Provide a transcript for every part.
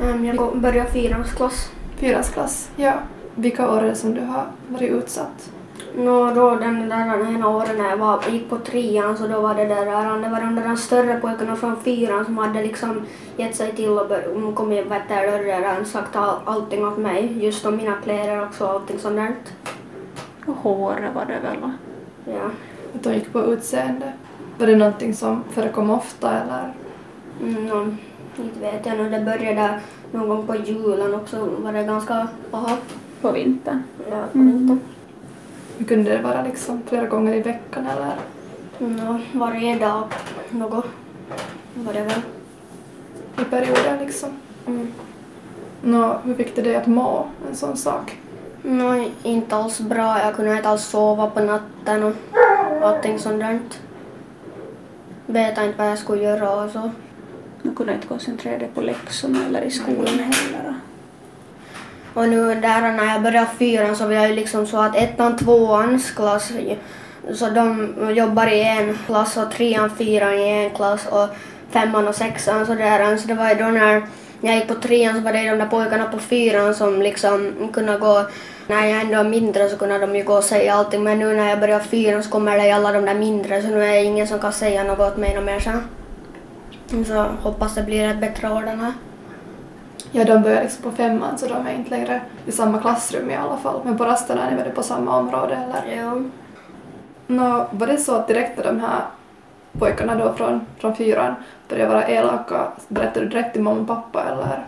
Um, jag börjar fyrans klass. Fyrans klass, ja. Vilka år är det som du har varit utsatt? Nå, då den där ena året när jag var, gick på trean så då var det där, det var de där större pojkarna från fyran som hade liksom gett sig till och bör- kommit vet du, dörren och sagt all, allting åt mig. Just om mina kläder också och allting sånt där. Och håret var det väl va? Ja. Att de gick på utseende. Var det någonting som förekom ofta eller? Mm, nå, inte vet jag det började någon gång på julen också var det ganska paha. På vintern. Ja, på vintern. Kunde det vara liksom flera gånger i veckan eller? Nå, varje dag något var det väl. I perioder liksom? Mm. Nå, hur fick det dig att må en sån sak? Nå, inte alls bra. Jag kunde inte alls sova på natten och allting sånt där. Vet inte vad jag skulle göra och så. Man kunde inte koncentrera dig på läxorna eller i skolan heller. Och nu där när jag började fyran så var jag ju liksom så att ettan, tvåans klass så de jobbar i en klass och trean, fyran i en klass och femman och sexan så där. Så det var ju då när jag gick på trean så var det de där pojkarna på fyran som liksom kunde gå när jag ändå är mindre så kunde de ju gå och säga allting men nu när jag börjar fyran så kommer det ju alla de där mindre så nu är det ingen som kan säga något åt mig något mer sen. Så hoppas det blir ett bättre år den här. Ja, de börjar liksom på femman så de är inte längre i samma klassrum i alla fall. Men på rasterna är ni väl på samma område eller? Ja. Nå, var det så att direkt när de här pojkarna då från, från fyran började vara elaka, berättade du direkt till mamma och pappa eller?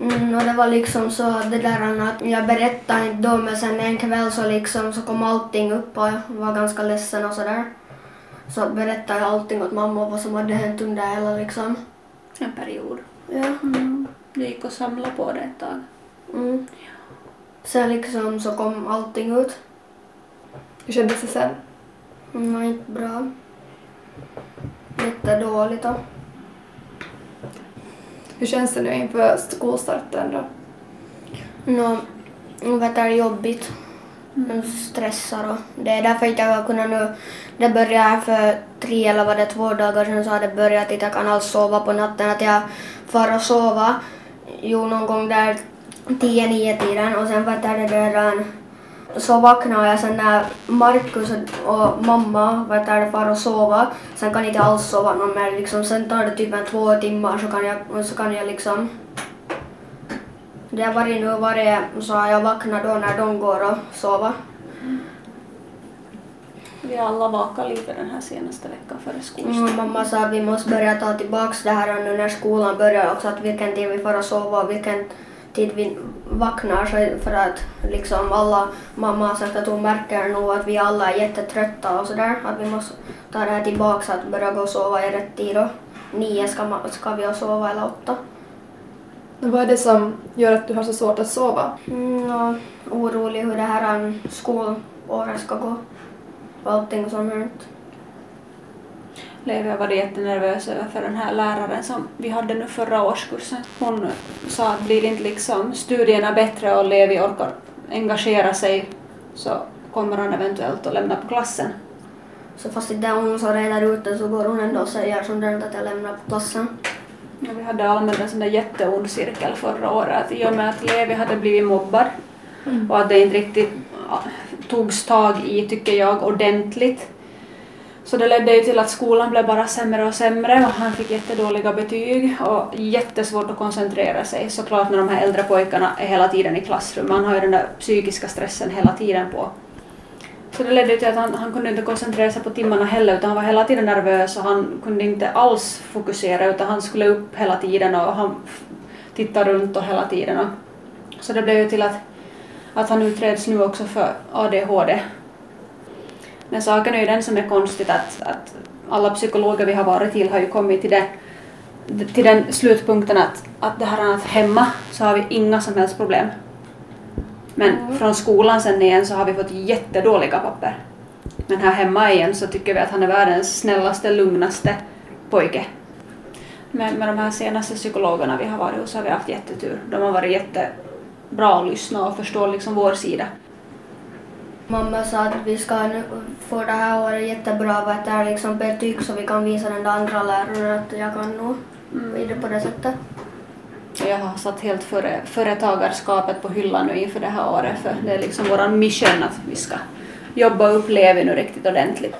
Mm, och det var liksom så att det där att jag berättade inte då men sen en kväll så liksom så kom allting upp och jag var ganska ledsen och sådär. Så berättade jag allting åt mamma vad som hade hänt under hela liksom. En period. Ja. Mm. Du gick och samlade på det ett tag. Mm. Sen liksom så kom allting ut. Hur kändes det sen? Mm, inte bra. Jättedåligt då. Hur känns det nu inför skolstarten då? Nå, no, det är jobbigt. Mm. Stressar och det är därför inte jag har kunnat nu, det började för tre eller var det två dagar sedan så har det börjat att jag kan alls sova på natten, att jag far och sova, jo någon gång där tio, nio tiden och sen vet det redan. Så vaknar jag sen när Markus och mamma vet det far och sova, sen kan jag inte alls sova någon mer liksom, sen tar det typ en två timmar så kan jag, så kan jag liksom det har varit nu varje så har jag vaknat då när de går och sover. Vi har alla vakat lite den här senaste veckan före skolstart. Mm, mamma sa att vi måste börja ta tillbaks det här nu när skolan börjar också, att vilken tid vi får att sova och vilken tid vi vaknar för att liksom alla, mamma har sagt att hon märker nog att vi alla är jättetrötta och sådär, att vi måste ta det här tillbaks att börja gå och sova i rätt tid och nio ska, ska vi och sova eller åtta. Men vad är det som gör att du har så svårt att sova? Mm, och orolig hur det här um, skolåret ska gå och allting sånt här. Levi har varit jättenervös över för den här läraren som vi hade nu förra årskursen. Hon sa att blir inte liksom studierna bättre och Levi orkar engagera sig så kommer han eventuellt att lämna på klassen. Så fast det är hon som är där ute så går hon ändå och säger som där att jag lämnar på klassen. Ja, vi hade allmänt en sån där jätteond cirkel förra året att i och med att Levi hade blivit mobbad och att det inte riktigt togs tag i, tycker jag, ordentligt. Så det ledde ju till att skolan blev bara sämre och sämre och han fick jättedåliga betyg och jättesvårt att koncentrera sig såklart när de här äldre pojkarna är hela tiden i klassrummet. Man har ju den där psykiska stressen hela tiden på. Så det ledde till att han, han kunde inte koncentrera sig på timmarna heller utan han var hela tiden nervös och han kunde inte alls fokusera utan han skulle upp hela tiden och han tittade runt och hela tiden. Och, så det blev ju till att, att han utreds nu också för ADHD. Men saken är ju den som är konstigt att, att alla psykologer vi har varit till har ju kommit till, det, till den slutpunkten att, att det här att hemma så har vi inga som helst problem. Men från skolan sen igen så har vi fått jättedåliga papper. Men här hemma igen så tycker vi att han är världens snällaste, lugnaste pojke. Men med de här senaste psykologerna vi har varit hos har vi haft jättetur. De har varit jättebra att lyssna och förstå liksom vår sida. Mamma sa att vi ska få det här året jättebra vet du, liksom betyg så vi kan visa den där andra läraren att jag kan nog Mm. på det sättet så jag har satt helt före, företagarskapet på hyllan nu inför det här året för det är liksom vår mission att vi ska jobba upp Levi nu riktigt ordentligt.